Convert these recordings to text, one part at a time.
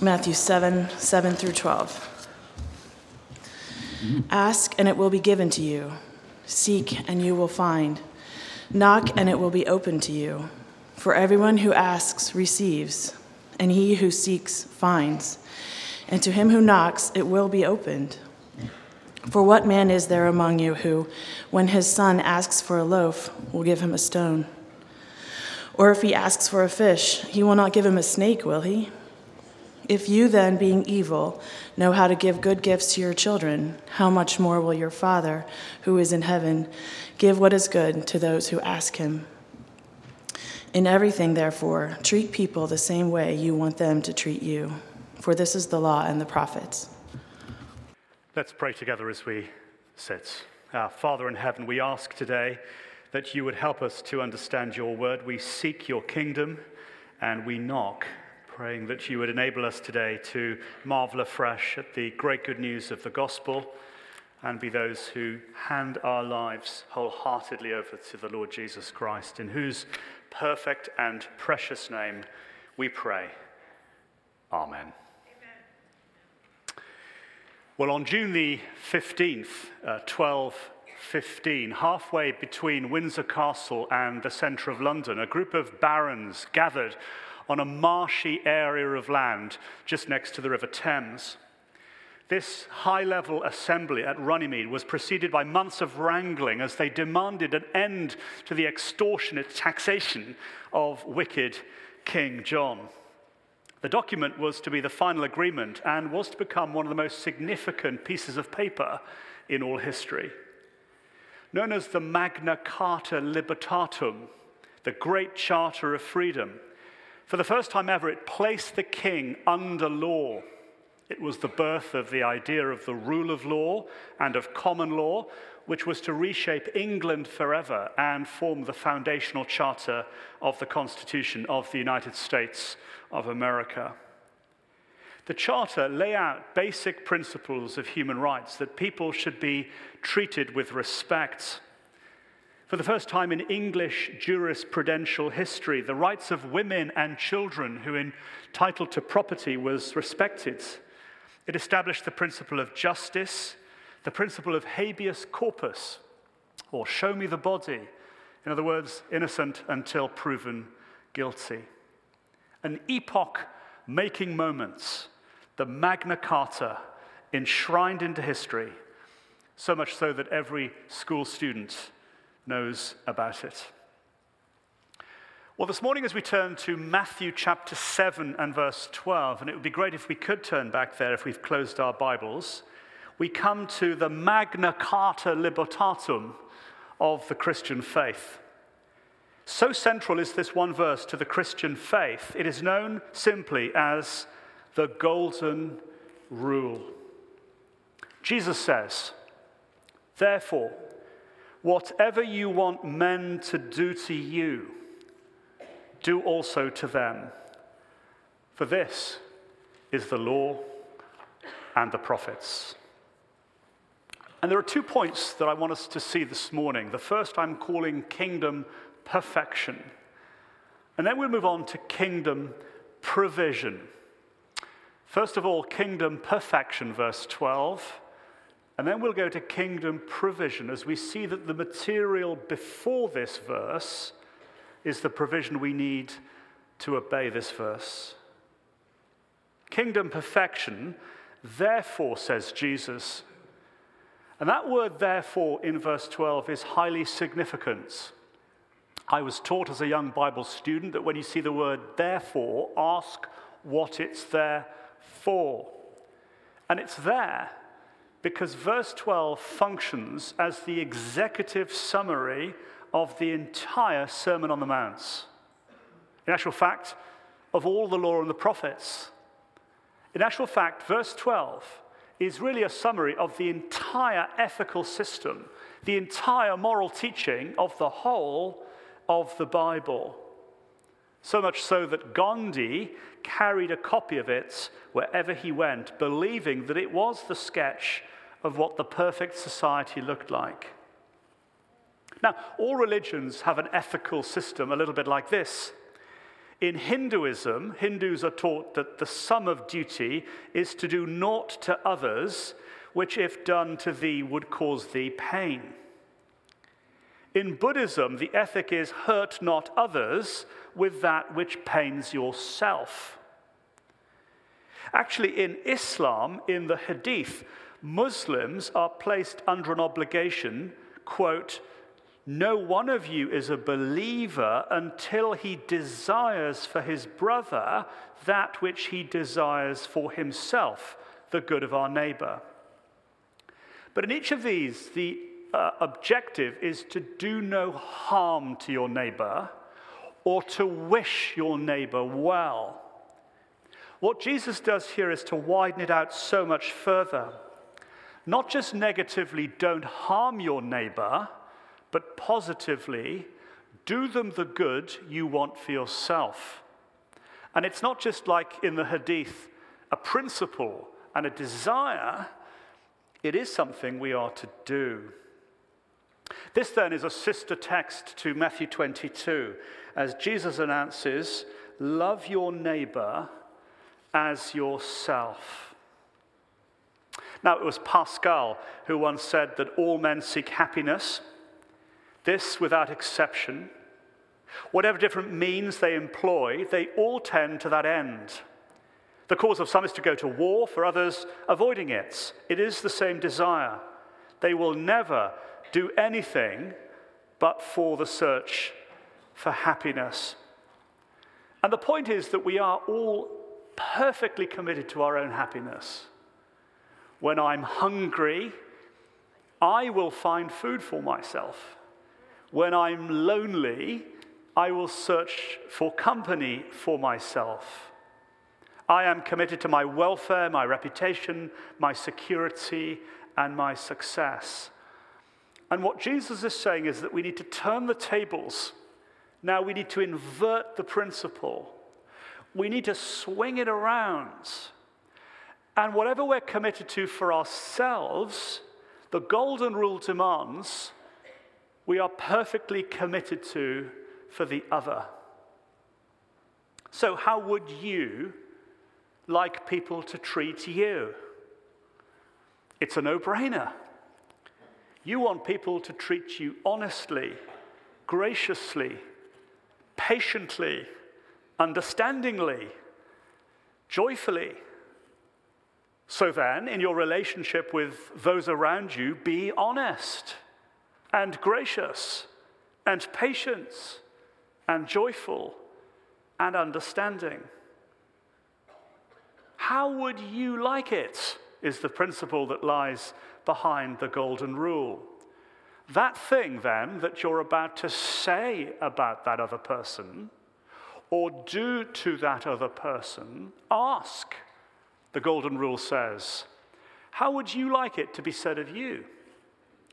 Matthew 7 7 through 12. Ask, and it will be given to you. Seek, and you will find. Knock, and it will be opened to you. For everyone who asks receives, and he who seeks finds. And to him who knocks, it will be opened. For what man is there among you who, when his son asks for a loaf, will give him a stone? Or if he asks for a fish, he will not give him a snake, will he? If you then, being evil, know how to give good gifts to your children, how much more will your Father, who is in heaven, give what is good to those who ask him? In everything, therefore, treat people the same way you want them to treat you, for this is the law and the prophets. Let's pray together as we sit. Our Father in heaven, we ask today that you would help us to understand your word. We seek your kingdom and we knock, praying that you would enable us today to marvel afresh at the great good news of the gospel and be those who hand our lives wholeheartedly over to the Lord Jesus Christ, in whose perfect and precious name we pray. Amen. Well, on June the 15th, uh, 1215, halfway between Windsor Castle and the centre of London, a group of barons gathered on a marshy area of land just next to the River Thames. This high level assembly at Runnymede was preceded by months of wrangling as they demanded an end to the extortionate taxation of wicked King John. The document was to be the final agreement and was to become one of the most significant pieces of paper in all history. Known as the Magna Carta Libertatum, the Great Charter of Freedom, for the first time ever, it placed the king under law. It was the birth of the idea of the rule of law and of common law, which was to reshape England forever and form the foundational charter of the Constitution of the United States of America. The Charter lay out basic principles of human rights that people should be treated with respect. For the first time in English jurisprudential history, the rights of women and children who entitled to property was respected. It established the principle of justice, the principle of habeas corpus, or show me the body. In other words, innocent until proven guilty an epoch making moment, the Magna Carta, enshrined into history, so much so that every school student knows about it. Well, this morning, as we turn to Matthew chapter 7 and verse 12, and it would be great if we could turn back there if we've closed our Bibles, we come to the Magna Carta Libertatum of the Christian faith. So central is this one verse to the Christian faith. It is known simply as the Golden Rule. Jesus says, Therefore, whatever you want men to do to you, do also to them. For this is the law and the prophets. And there are two points that I want us to see this morning. The first I'm calling kingdom perfection. And then we'll move on to kingdom provision. First of all, kingdom perfection, verse 12. And then we'll go to kingdom provision as we see that the material before this verse is the provision we need to obey this verse. Kingdom perfection, therefore, says Jesus. And that word, therefore, in verse 12 is highly significant. I was taught as a young Bible student that when you see the word therefore, ask what it's there for. And it's there because verse 12 functions as the executive summary of the entire Sermon on the Mount. In actual fact, of all the law and the prophets. In actual fact, verse 12 is really a summary of the entire ethical system, the entire moral teaching of the whole of the Bible. So much so that Gandhi carried a copy of it wherever he went, believing that it was the sketch of what the perfect society looked like. Now, all religions have an ethical system a little bit like this. In Hinduism, Hindus are taught that the sum of duty is to do naught to others, which, if done to thee, would cause thee pain. In Buddhism, the ethic is hurt not others with that which pains yourself. Actually, in Islam, in the Hadith, Muslims are placed under an obligation, quote, no one of you is a believer until he desires for his brother that which he desires for himself, the good of our neighbor. But in each of these, the uh, objective is to do no harm to your neighbor or to wish your neighbor well. What Jesus does here is to widen it out so much further. Not just negatively, don't harm your neighbor but positively do them the good you want for yourself. And it's not just like in the Hadith, a principle and a desire, it is something we are to do. This then is a sister text to Matthew 22 as Jesus announces, Love your neighbor as yourself. Now, it was Pascal who once said that all men seek happiness this without exception. Whatever different means they employ, they all tend to that end. The cause of some is to go to war, for others, avoiding it. It is the same desire. They will never do anything but for the search for happiness. And the point is that we are all perfectly committed to our own happiness. When I'm hungry, I will find food for myself. When I'm lonely, I will search for company for myself. I am committed to my welfare, my reputation, my security, and my success. And what Jesus is saying is that we need to turn the tables. Now we need to invert the principle. We need to swing it around. And whatever we're committed to for ourselves, the golden rule demands we are perfectly committed to for the other. So, how would you like people to treat you? It's a no brainer. You want people to treat you honestly, graciously, patiently, understandingly, joyfully. So then, in your relationship with those around you, be honest and gracious and patient and joyful and understanding. How would you like it? Is the principle that lies behind the golden rule. That thing, then, that you're about to say about that other person or do to that other person, ask. The golden rule says, How would you like it to be said of you?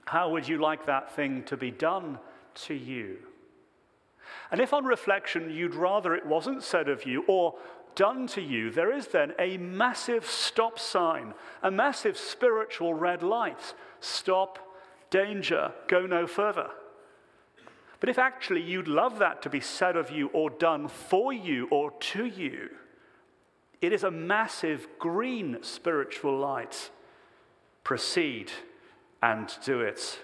How would you like that thing to be done to you? And if on reflection you'd rather it wasn't said of you or done to you, there is then a massive stop sign, a massive spiritual red light. Stop, danger, go no further. But if actually you'd love that to be said of you or done for you or to you, it is a massive green spiritual light. Proceed and do it.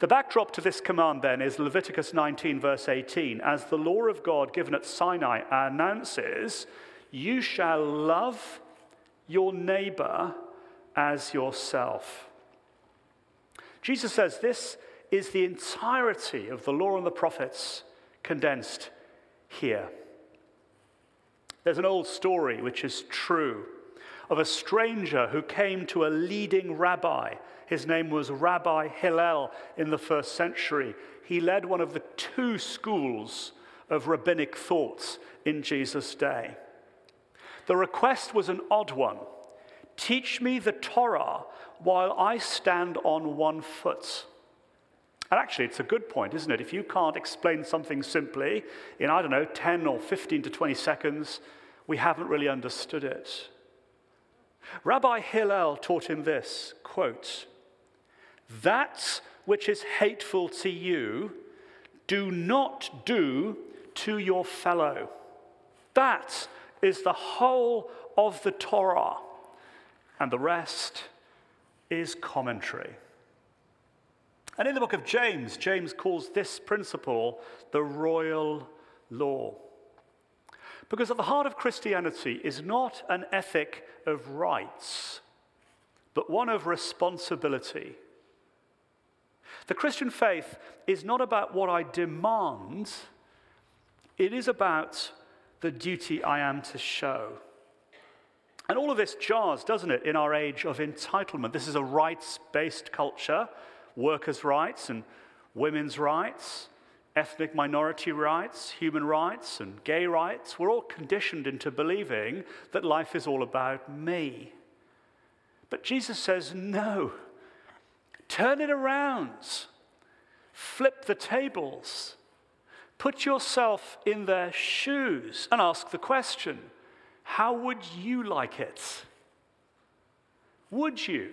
The backdrop to this command then is Leviticus 19, verse 18. As the law of God given at Sinai announces, you shall love your neighbor as yourself. Jesus says this is the entirety of the law and the prophets condensed here. There's an old story which is true of a stranger who came to a leading rabbi. His name was Rabbi Hillel in the first century. He led one of the two schools of rabbinic thoughts in Jesus' day. The request was an odd one Teach me the Torah while I stand on one foot. And actually, it's a good point, isn't it? If you can't explain something simply in, I don't know, 10 or 15 to 20 seconds, we haven't really understood it. Rabbi Hillel taught him this quote, That which is hateful to you, do not do to your fellow. That is the whole of the Torah, and the rest is commentary. And in the book of James, James calls this principle the royal law. Because at the heart of Christianity is not an ethic of rights, but one of responsibility. The Christian faith is not about what I demand, it is about the duty I am to show. And all of this jars, doesn't it, in our age of entitlement? This is a rights based culture workers' rights and women's rights, ethnic minority rights, human rights, and gay rights. We're all conditioned into believing that life is all about me. But Jesus says, no, turn it around, flip the tables. Put yourself in their shoes and ask the question how would you like it? Would you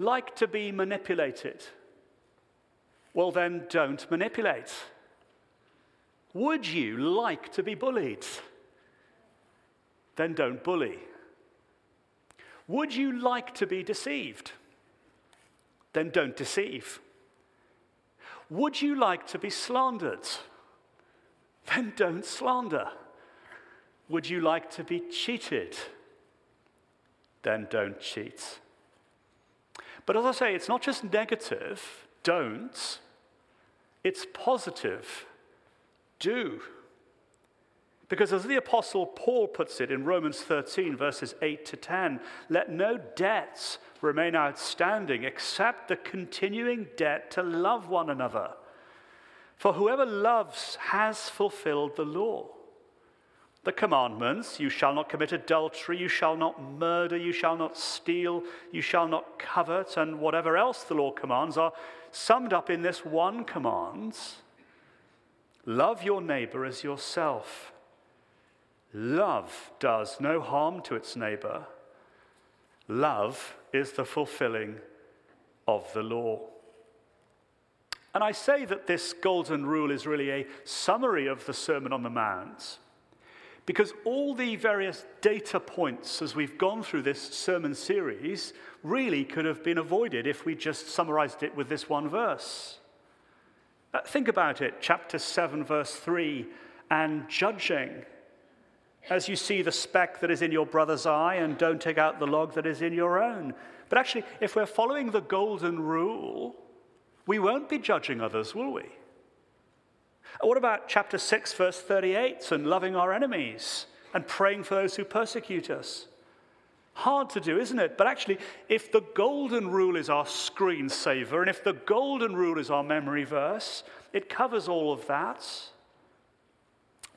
like to be manipulated? Well, then don't manipulate. Would you like to be bullied? Then don't bully. Would you like to be deceived? Then don't deceive. Would you like to be slandered? then don't slander. Would you like to be cheated? Then don't cheat. But as I say, it's not just negative, don't, it's positive, do. Because as the Apostle Paul puts it in Romans 13, verses 8 to 10, let no debts remain outstanding except the continuing debt to love one another. For whoever loves has fulfilled the law. The commandments. You shall not commit adultery, you shall not murder, you shall not steal, you shall not covet, and whatever else the law commands are summed up in this one command. Love your neighbor as yourself. Love does no harm to its neighbor. Love is the fulfilling of the law. And I say that this golden rule is really a summary of the Sermon on the Mount because all the various data points as we've gone through this sermon series really could have been avoided if we just summarized it with this one verse. Uh, think about it, chapter 7, verse 3, and judging. As you see the speck that is in your brother's eye, and don't take out the log that is in your own. But actually, if we're following the golden rule, we won't be judging others, will we? What about chapter 6, verse 38, and loving our enemies and praying for those who persecute us? Hard to do, isn't it? But actually, if the golden rule is our screensaver, and if the golden rule is our memory verse, it covers all of that.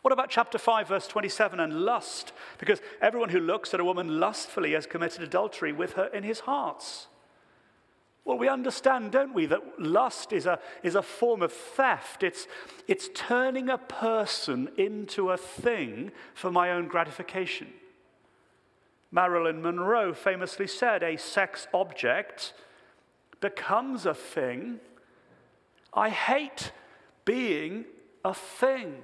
What about chapter 5, verse 27, and lust? Because everyone who looks at a woman lustfully has committed adultery with her in his heart. Well, we understand, don't we, that lust is a, is a form of theft. It's, it's turning a person into a thing for my own gratification. Marilyn Monroe famously said, A sex object becomes a thing. I hate being a thing.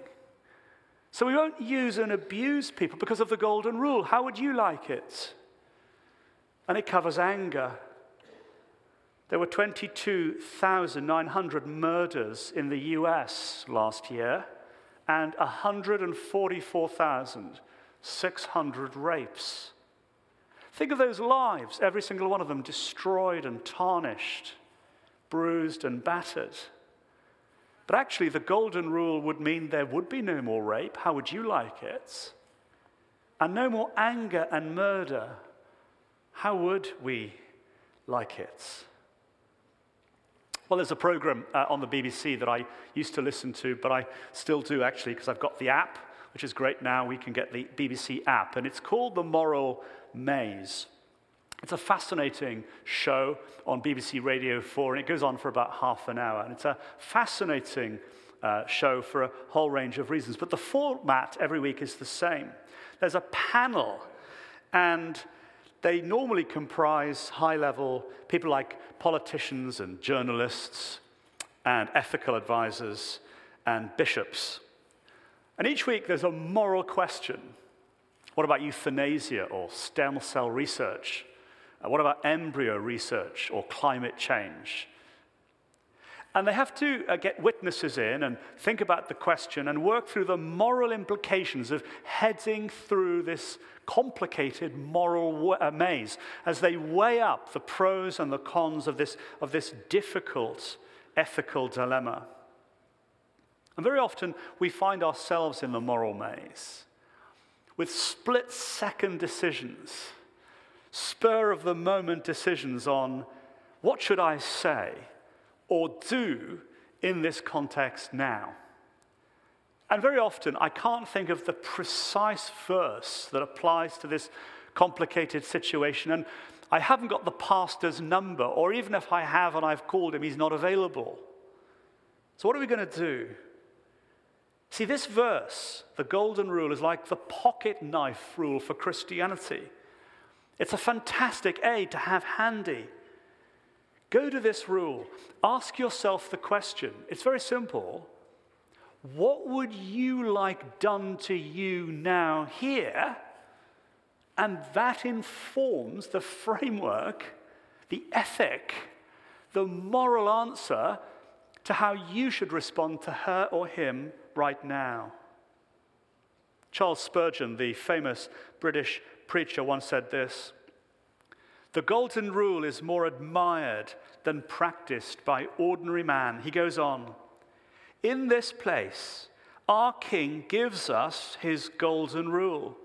So we won't use and abuse people because of the golden rule. How would you like it? And it covers anger there were 22,900 murders in the US last year and 144,600 rapes. Think of those lives, every single one of them destroyed and tarnished, bruised and battered. But actually, the golden rule would mean there would be no more rape. How would you like it? And no more anger and murder. How would we like it? Well, there's a program uh, on the BBC that I used to listen to, but I still do actually because I've got the app, which is great now. We can get the BBC app, and it's called The Moral Maze. It's a fascinating show on BBC Radio 4, and it goes on for about half an hour. And it's a fascinating uh, show for a whole range of reasons. But the format every week is the same. There's a panel, and they normally comprise high level people like politicians and journalists and ethical advisors and bishops. And each week there's a moral question. What about euthanasia or stem cell research? Uh, what about embryo research or climate change? And they have to uh, get witnesses in and think about the question and work through the moral implications of heading through this complicated moral uh, maze as they weigh up the pros and the cons of this, of this difficult ethical dilemma. And very often we find ourselves in the moral maze with split second decisions, spur of the moment decisions on what should I say or do in this context now. And very often, I can't think of the precise verse that applies to this complicated situation. And I haven't got the pastor's number, or even if I have and I've called him, he's not available. So, what are we going to do? See, this verse, the golden rule, is like the pocket knife rule for Christianity. It's a fantastic aid to have handy. Go to this rule. Ask yourself the question. It's very simple. What would you like done to you now, here? And that informs the framework, the ethic, the moral answer to how you should respond to her or him right now. Charles Spurgeon, the famous British preacher, once said this The golden rule is more admired than practiced by ordinary man. He goes on In this place, our King gives us his golden rule.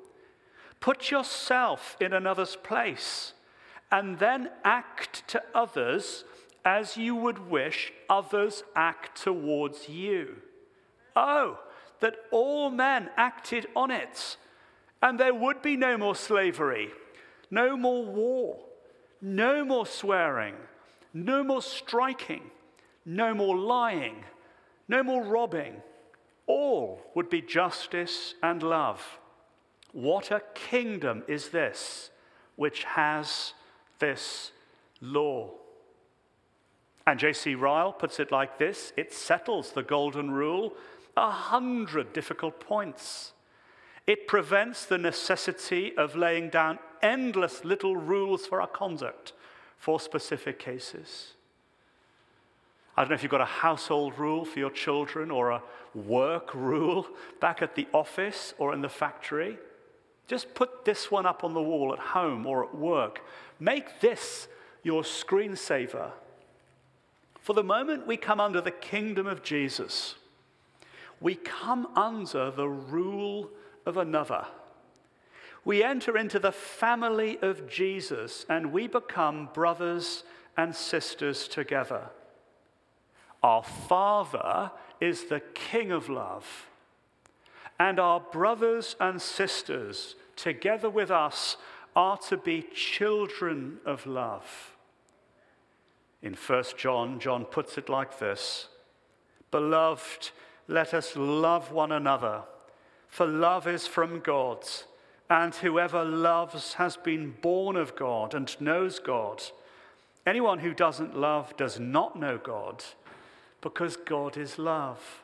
Put yourself in another's place and then act to others as you would wish others act towards you. Oh, that all men acted on it, and there would be no more slavery, no more war, no more swearing, no more striking, no more lying, no more robbing. All would be justice and love. What a kingdom is this which has this law? And J.C. Ryle puts it like this it settles the golden rule a hundred difficult points. It prevents the necessity of laying down endless little rules for our conduct for specific cases. I don't know if you've got a household rule for your children or a work rule back at the office or in the factory. Just put this one up on the wall at home or at work. Make this your screensaver. For the moment we come under the kingdom of Jesus, we come under the rule of another. We enter into the family of Jesus and we become brothers and sisters together. Our Father is the King of love, and our brothers and sisters, together with us, are to be children of love. In 1 John, John puts it like this Beloved, let us love one another, for love is from God, and whoever loves has been born of God and knows God. Anyone who doesn't love does not know God, because God is love.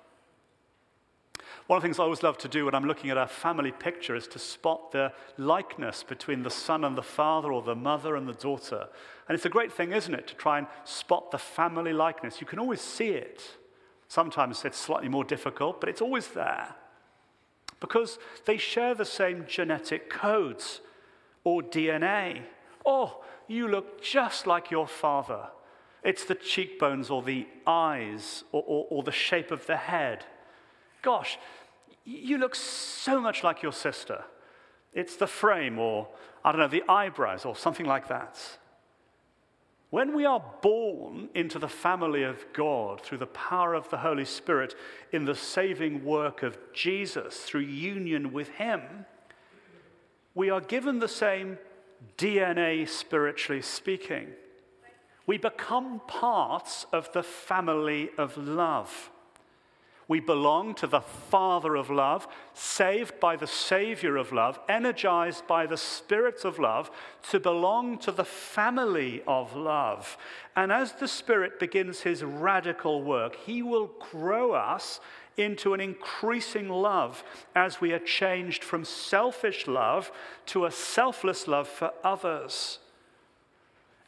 One of the things I always love to do when I'm looking at a family picture is to spot the likeness between the son and the father or the mother and the daughter. And it's a great thing, isn't it, to try and spot the family likeness? You can always see it. Sometimes it's slightly more difficult, but it's always there because they share the same genetic codes or DNA. Oh, you look just like your father. It's the cheekbones or the eyes or, or, or, the shape of the head. Gosh, you look so much like your sister. It's the frame or, I don't know, the eyebrows or something like that. When we are born into the family of God through the power of the Holy Spirit in the saving work of Jesus through union with Him, we are given the same DNA spiritually speaking. We become parts of the family of love. We belong to the Father of love, saved by the Savior of love, energized by the Spirit of love to belong to the family of love. And as the Spirit begins his radical work, he will grow us into an increasing love as we are changed from selfish love to a selfless love for others.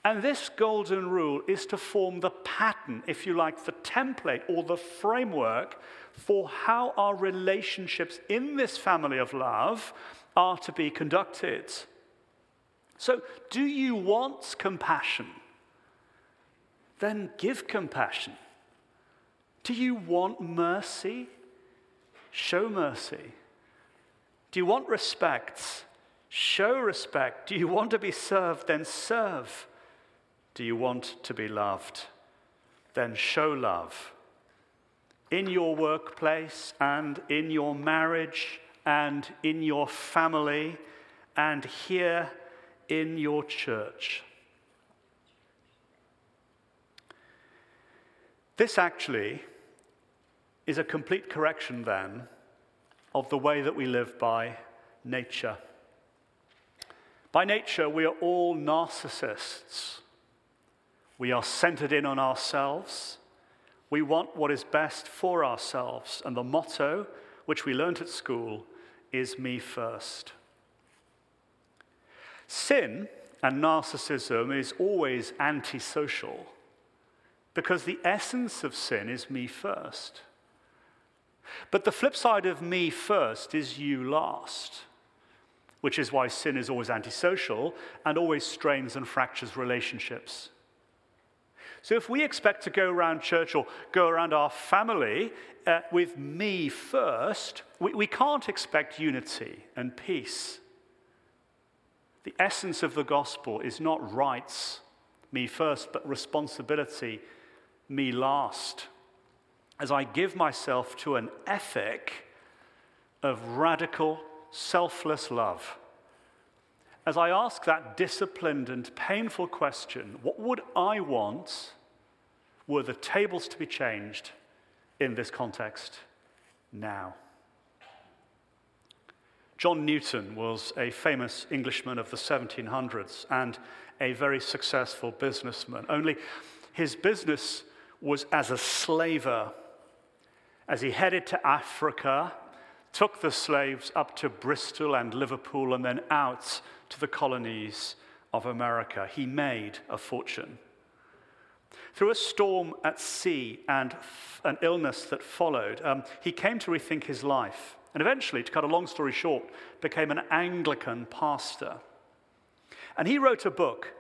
And this golden rule is to form the pattern, if you like, the template or the framework for how our relationships in this family of love are to be conducted. So, do you want compassion? Then give compassion. Do you want mercy? Show mercy. Do you want respect? Show respect. Do you want to be served? Then serve. Do you want to be loved? Then show love. In your workplace and in your marriage and in your family and here in your church. This actually is a complete correction then of the way that we live by nature. By nature, we are all narcissists. We are centered in on ourselves. We want what is best for ourselves. And the motto, which we learnt at school, is me first. Sin and narcissism is always antisocial because the essence of sin is me first. But the flip side of me first is you last, which is why sin is always antisocial and always strains and fractures relationships. So if we expect to go around church or go around our family uh, with me first, we, we can't expect unity and peace. The essence of the gospel is not rights, me first, but responsibility, me last as I give myself to an ethic of radical, selfless love. As I ask that disciplined and painful question, what would I want were the tables to be changed in this context now? John Newton was a famous Englishman of the 1700s and a very successful businessman. Only his business was as a slaver as he headed to Africa, took the slaves up to Bristol and Liverpool and then out to the colonies of America. He made a fortune. Through a storm at sea and an illness that followed, um, he came to rethink his life and eventually, to cut a long story short, became an Anglican pastor. And he wrote a book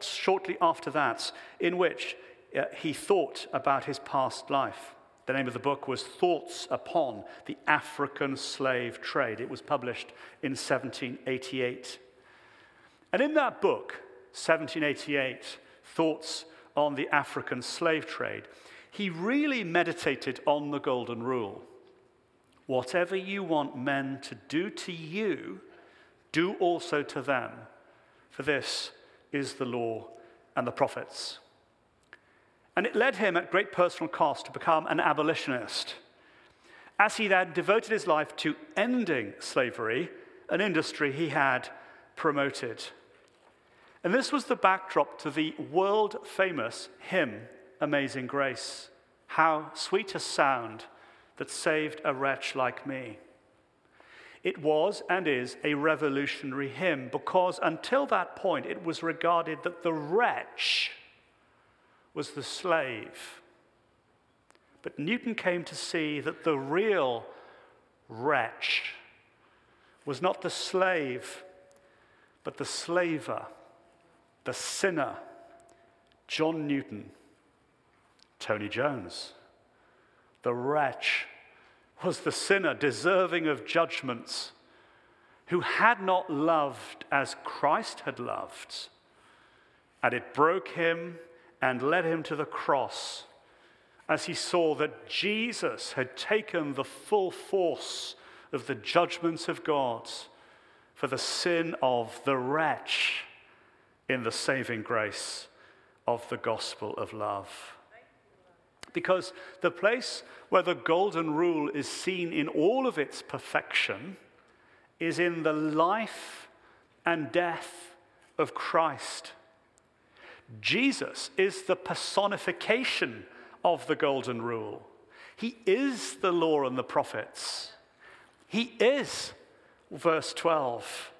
shortly after that in which uh, he thought about his past life. The name of the book was Thoughts Upon the African Slave Trade. It was published in 1788. And in that book, 1788, Thoughts on the African Slave Trade, he really meditated on the Golden Rule. Whatever you want men to do to you, do also to them, for this is the law and the prophets. And it led him at great personal cost to become an abolitionist. As he then devoted his life to ending slavery, an industry he had promoted. And this was the backdrop to the world famous hymn, Amazing Grace. How sweet a sound that saved a wretch like me. It was and is a revolutionary hymn because until that point it was regarded that the wretch was the slave. But Newton came to see that the real wretch was not the slave, but the slaver, the sinner, John Newton, Tony Jones. The wretch was the sinner deserving of judgments who had not loved as Christ had loved, and it broke him and led him to the cross as he saw that Jesus had taken the full force of the judgments of God for the sin of the wretch in the saving grace of the gospel of love. Because the place where the golden rule is seen in all of its perfection is in the life and death of Christ. Jesus is the personification of the golden rule. He is the law and the prophets. He is, verse 12.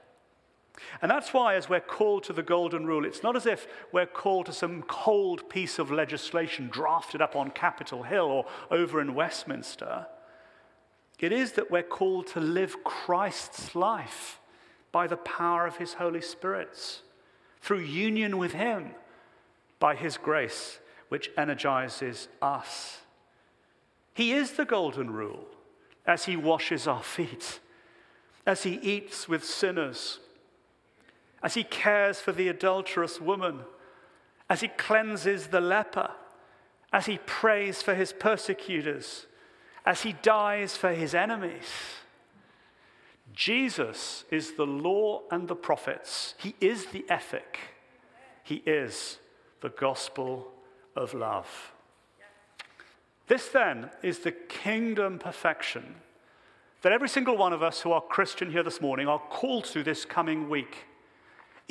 And that's why, as we're called to the Golden Rule, it's not as if we're called to some cold piece of legislation drafted up on Capitol Hill or over in Westminster. It is that we're called to live Christ's life by the power of his Holy Spirit, through union with him, by his grace, which energizes us. He is the Golden Rule as he washes our feet, as he eats with sinners as he cares for the adulterous woman, as he cleanses the leper, as he prays for his persecutors, as he dies for his enemies. Jesus is the law and the prophets. He is the ethic. He is the gospel of love. This then is the kingdom perfection that every single one of us who are Christian here this morning are called to this coming week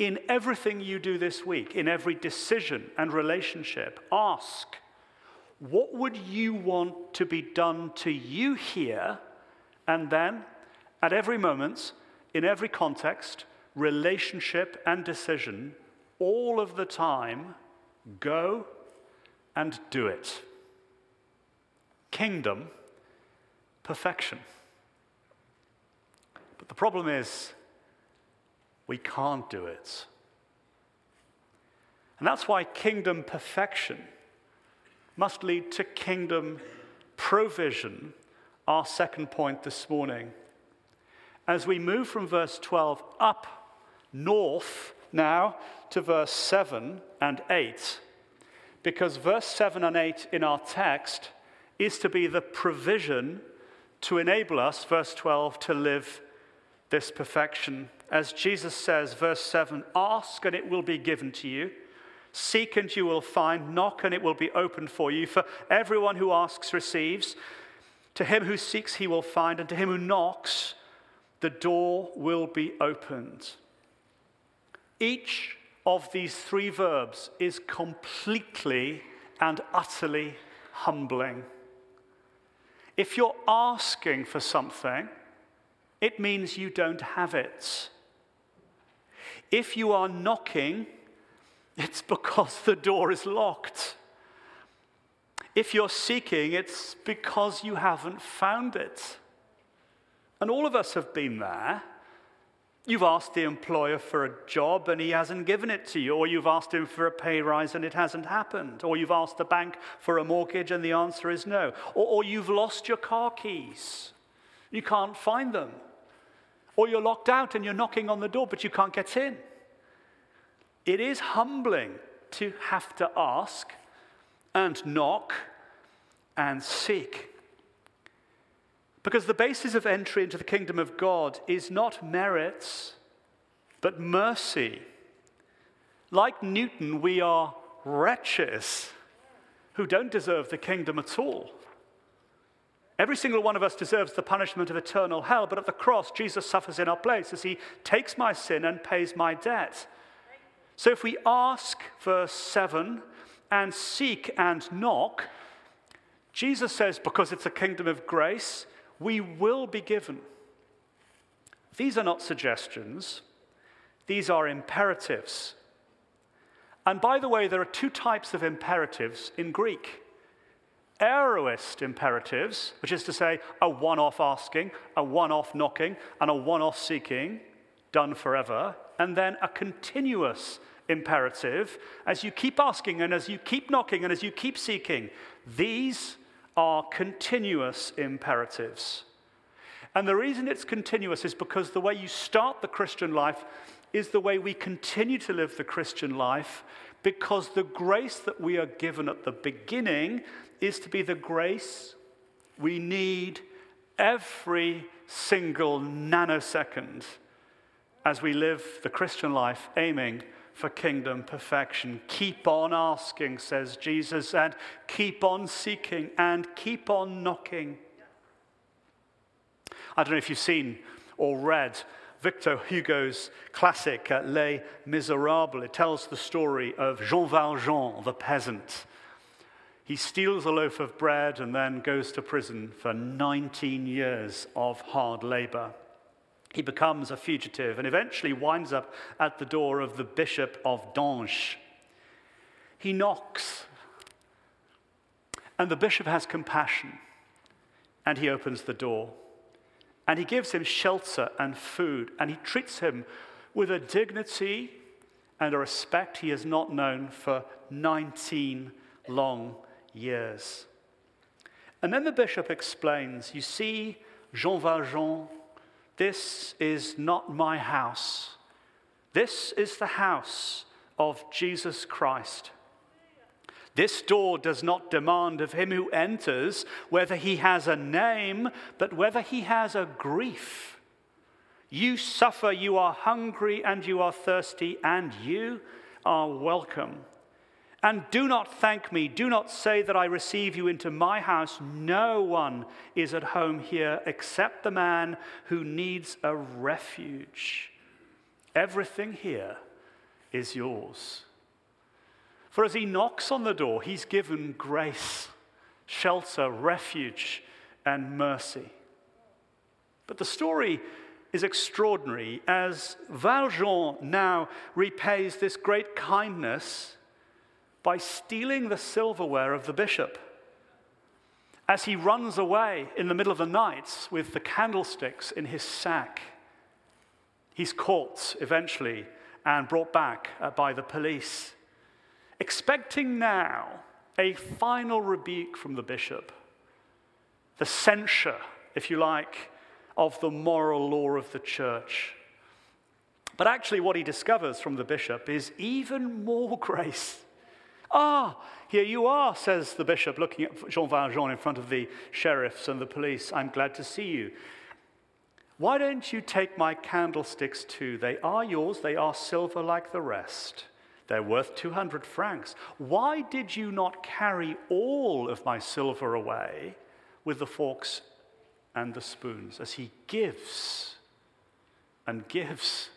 in everything you do this week, in every decision and relationship, ask, what would you want to be done to you here? And then, at every moment, in every context, relationship and decision, all of the time, go and do it. Kingdom, perfection. But the problem is, we can't do it. And that's why kingdom perfection must lead to kingdom provision, our second point this morning. As we move from verse 12 up north now to verse 7 and 8, because verse 7 and 8 in our text is to be the provision to enable us, verse 12, to live this perfection as Jesus says, verse 7 Ask and it will be given to you. Seek and you will find. Knock and it will be opened for you. For everyone who asks receives. To him who seeks, he will find. And to him who knocks, the door will be opened. Each of these three verbs is completely and utterly humbling. If you're asking for something, it means you don't have it. If you are knocking, it's because the door is locked. If you're seeking, it's because you haven't found it. And all of us have been there. You've asked the employer for a job and he hasn't given it to you, or you've asked him for a pay rise and it hasn't happened, or you've asked the bank for a mortgage and the answer is no, or, or you've lost your car keys. You can't find them. Or you're locked out and you're knocking on the door, but you can't get in. It is humbling to have to ask and knock and seek. Because the basis of entry into the kingdom of God is not merits, but mercy. Like Newton, we are wretches who don't deserve the kingdom at all. Every single one of us deserves the punishment of eternal hell, but at the cross, Jesus suffers in our place as he takes my sin and pays my debt. So if we ask, verse 7, and seek and knock, Jesus says, because it's a kingdom of grace, we will be given. These are not suggestions, these are imperatives. And by the way, there are two types of imperatives in Greek aorist imperatives, which is to say, a one off asking, a one off knocking, and a one off seeking, done forever, and then a continuous imperative as you keep asking and as you keep knocking and as you keep seeking. These are continuous imperatives. And the reason it's continuous is because the way you start the Christian life is the way we continue to live the Christian life because the grace that we are given at the beginning is to be the grace we need every single nanosecond as we live the Christian life aiming for kingdom perfection. Keep on asking, says Jesus, and keep on seeking and keep on knocking. I don't know if you've seen or read Victor Hugo's classic, uh, Les Miserables. It tells the story of Jean Valjean, the peasant He steals a loaf of bread and then goes to prison for 19 years of hard labor. He becomes a fugitive and eventually winds up at the door of the Bishop of Digne. He knocks, and the bishop has compassion, and he opens the door. And he gives him shelter and food, and he treats him with a dignity and a respect he has not known for 19 long years. And then the bishop explains You see, Jean Valjean, this is not my house. This is the house of Jesus Christ. This door does not demand of him who enters whether he has a name, but whether he has a grief. You suffer, you are hungry, and you are thirsty, and you are welcome. And do not thank me. Do not say that I receive you into my house. No one is at home here except the man who needs a refuge. Everything here is yours. For as he knocks on the door, he's given grace, shelter, refuge, and mercy. But the story is extraordinary as Valjean now repays this great kindness by stealing the silverware of the bishop. As he runs away in the middle of the night with the candlesticks in his sack, he's caught eventually and brought back uh, by the police, expecting now a final rebuke from the bishop, the censure, if you like, of the moral law of the church. But actually, what he discovers from the bishop is even more grace Ah, here you are, says the bishop, looking at Jean Valjean in front of the sheriffs and the police. I'm glad to see you. Why don't you take my candlesticks too? They are yours, they are silver like the rest. They're worth 200 francs. Why did you not carry all of my silver away with the forks and the spoons? As he gives and gives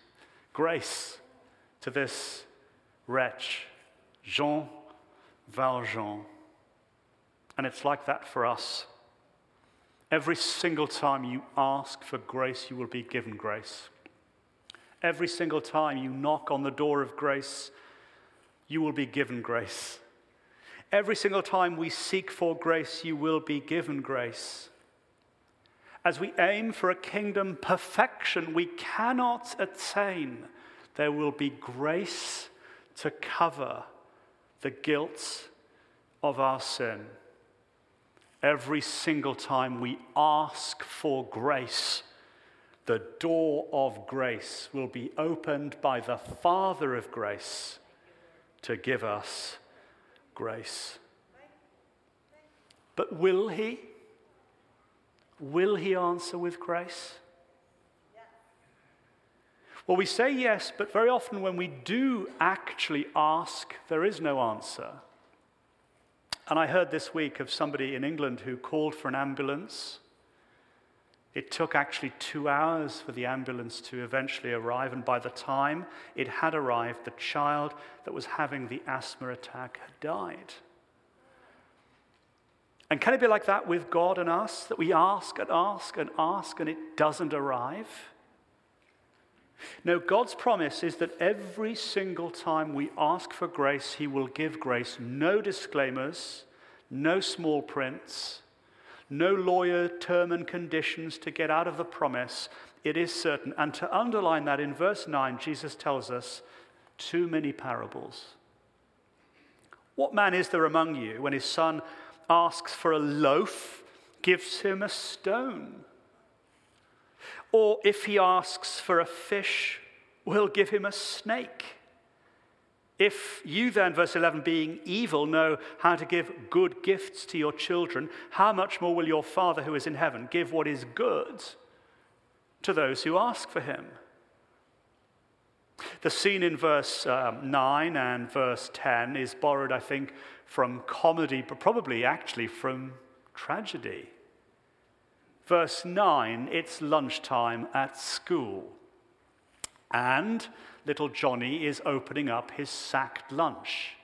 grace to this wretch, Jean Valjean. And it's like that for us. Every single time you ask for grace, you will be given grace. Every single time you knock on the door of grace, you will be given grace. Every single time we seek for grace, you will be given grace. As we aim for a kingdom perfection we cannot attain, there will be grace to cover the guilt of our sin. Every single time we ask for grace, the door of grace will be opened by the Father of grace to give us grace. But will He? Will He answer with grace? Well, we say yes, but very often when we do actually ask, there is no answer. And I heard this week of somebody in England who called for an ambulance. It took actually two hours for the ambulance to eventually arrive, and by the time it had arrived, the child that was having the asthma attack had died. And can it be like that with God and us, that we ask and ask and ask and it doesn't arrive? No, God's promise is that every single time we ask for grace, He will give grace. No disclaimers, no small prints, no lawyer term and conditions to get out of the promise. It is certain. And to underline that, in verse 9, Jesus tells us too many parables. What man is there among you when his son asks for a loaf, gives him a stone? Or if he asks for a fish, we'll give him a snake. If you then, verse 11, being evil, know how to give good gifts to your children, how much more will your Father who is in heaven give what is good to those who ask for him? The scene in verse um, 9 and verse 10 is borrowed, I think, from comedy, but probably actually from tragedy. Verse 9, it's lunchtime at school. And little Johnny is opening up his sacked lunch.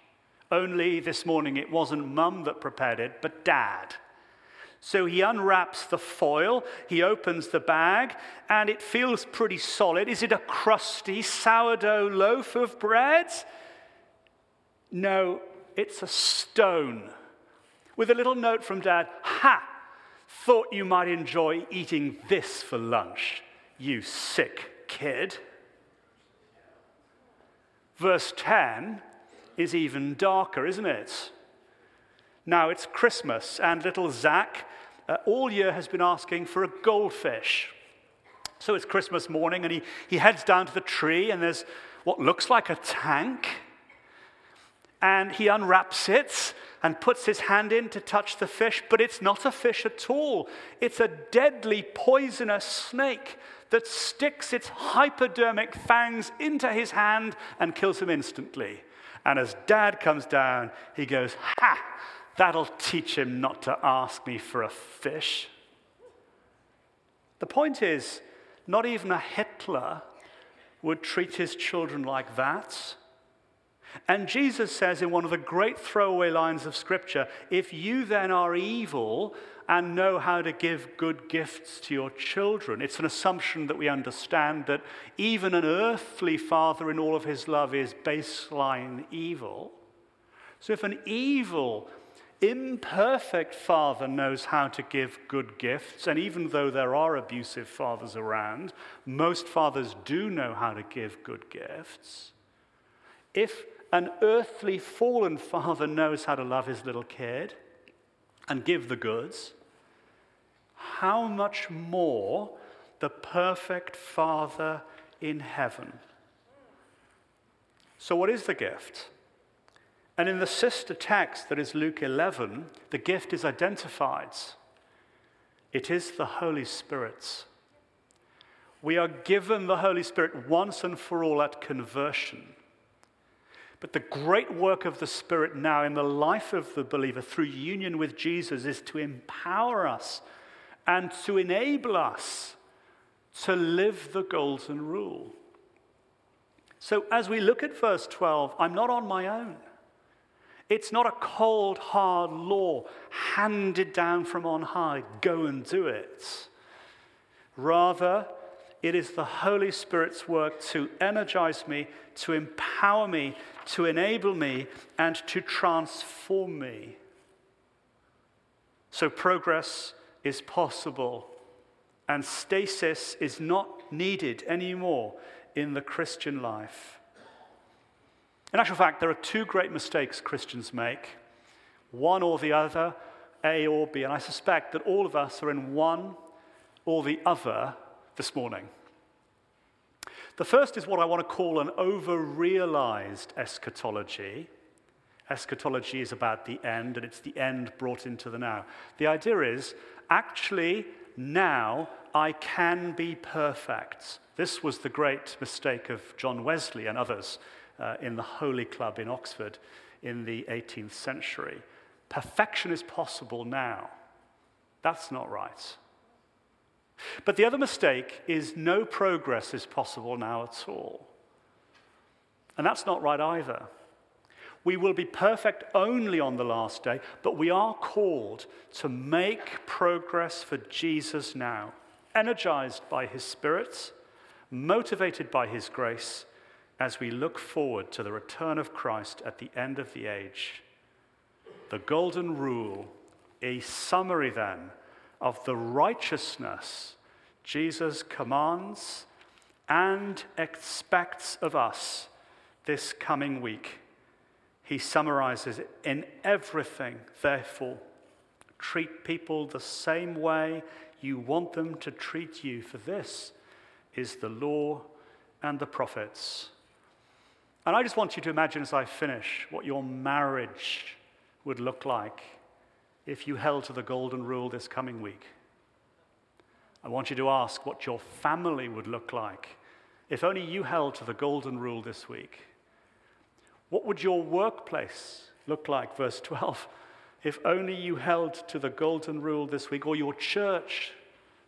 Only this morning it wasn't mum that prepared it, but dad. So he unwraps the foil, he opens the bag, and it feels pretty solid. Is it a crusty sourdough loaf of bread? No, it's a stone. With a little note from dad Ha! Thought you might enjoy eating this for lunch, you sick kid. Verse 10 is even darker, isn't it? Now it's Christmas, and little Zach uh, all year has been asking for a goldfish. So it's Christmas morning, and he, he heads down to the tree, and there's what looks like a tank. And he unwraps it and puts his hand in to touch the fish, but it's not a fish at all. It's a deadly, poisonous snake that sticks its hypodermic fangs into his hand and kills him instantly. And as dad comes down, he goes, Ha! That'll teach him not to ask me for a fish. The point is, not even a Hitler would treat his children like that. And Jesus says in one of the great throwaway lines of Scripture if you then are evil and know how to give good gifts to your children, it's an assumption that we understand that even an earthly father in all of his love is baseline evil. So if an evil imperfect father knows how to give good gifts, and even though there are abusive fathers around, most fathers do know how to give good gifts. If an earthly fallen father knows how to love his little kid and give the goods, how much more the perfect Father in heaven? So, what is the gift? And in the sister text that is Luke 11, the gift is identified. It is the Holy Spirit's. We are given the Holy Spirit once and for all at conversion. But the great work of the Spirit now in the life of the believer through union with Jesus is to empower us and to enable us to live the golden rule. So, as we look at verse 12, I'm not on my own. It's not a cold, hard law handed down from on high. Go and do it. Rather, it is the Holy Spirit's work to energize me, to empower me, to enable me, and to transform me. So progress is possible, and stasis is not needed anymore in the Christian life. In actual fact, there are two great mistakes Christians make one or the other, A or B. And I suspect that all of us are in one or the other this morning. The first is what I want to call an over realized eschatology. Eschatology is about the end, and it's the end brought into the now. The idea is actually, now I can be perfect. This was the great mistake of John Wesley and others uh, in the Holy Club in Oxford in the 18th century. Perfection is possible now. That's not right. But the other mistake is no progress is possible now at all. And that's not right either. We will be perfect only on the last day, but we are called to make progress for Jesus now, energized by his Spirit, motivated by his grace, as we look forward to the return of Christ at the end of the age. The Golden Rule, a summary then of the righteousness Jesus commands and expects of us this coming week. He summarizes it in everything, therefore. Treat people the same way you want them to treat you, for this is the law and the prophets. And I just want you to imagine as I finish what your marriage would look like if you held to the golden rule this coming week. I want you to ask what your family would look like if only you held to the golden rule this week. What would your workplace look like, verse 12, if only you held to the golden rule this week, or your church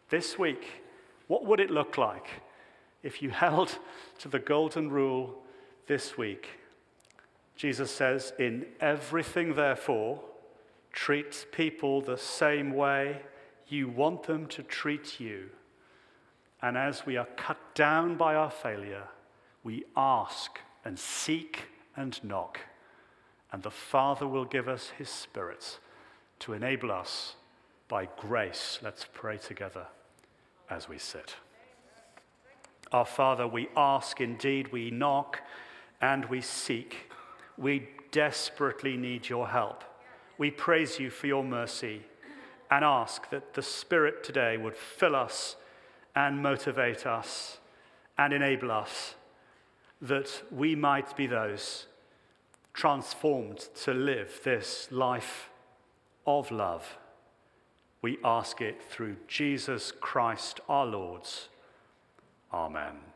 this week? What would it look like if you held to the golden rule this week. Jesus says, In everything, therefore, treat people the same way you want them to treat you. And as we are cut down by our failure, we ask and seek and knock. And the Father will give us His Spirit to enable us by grace. Let's pray together as we sit. Our Father, we ask indeed, we knock, and we seek. We desperately need your help. We praise you for your mercy and ask that the Spirit today would fill us and motivate us and enable us that we might be those transformed to live this life of love. We ask it through Jesus Christ our Lord. Amen.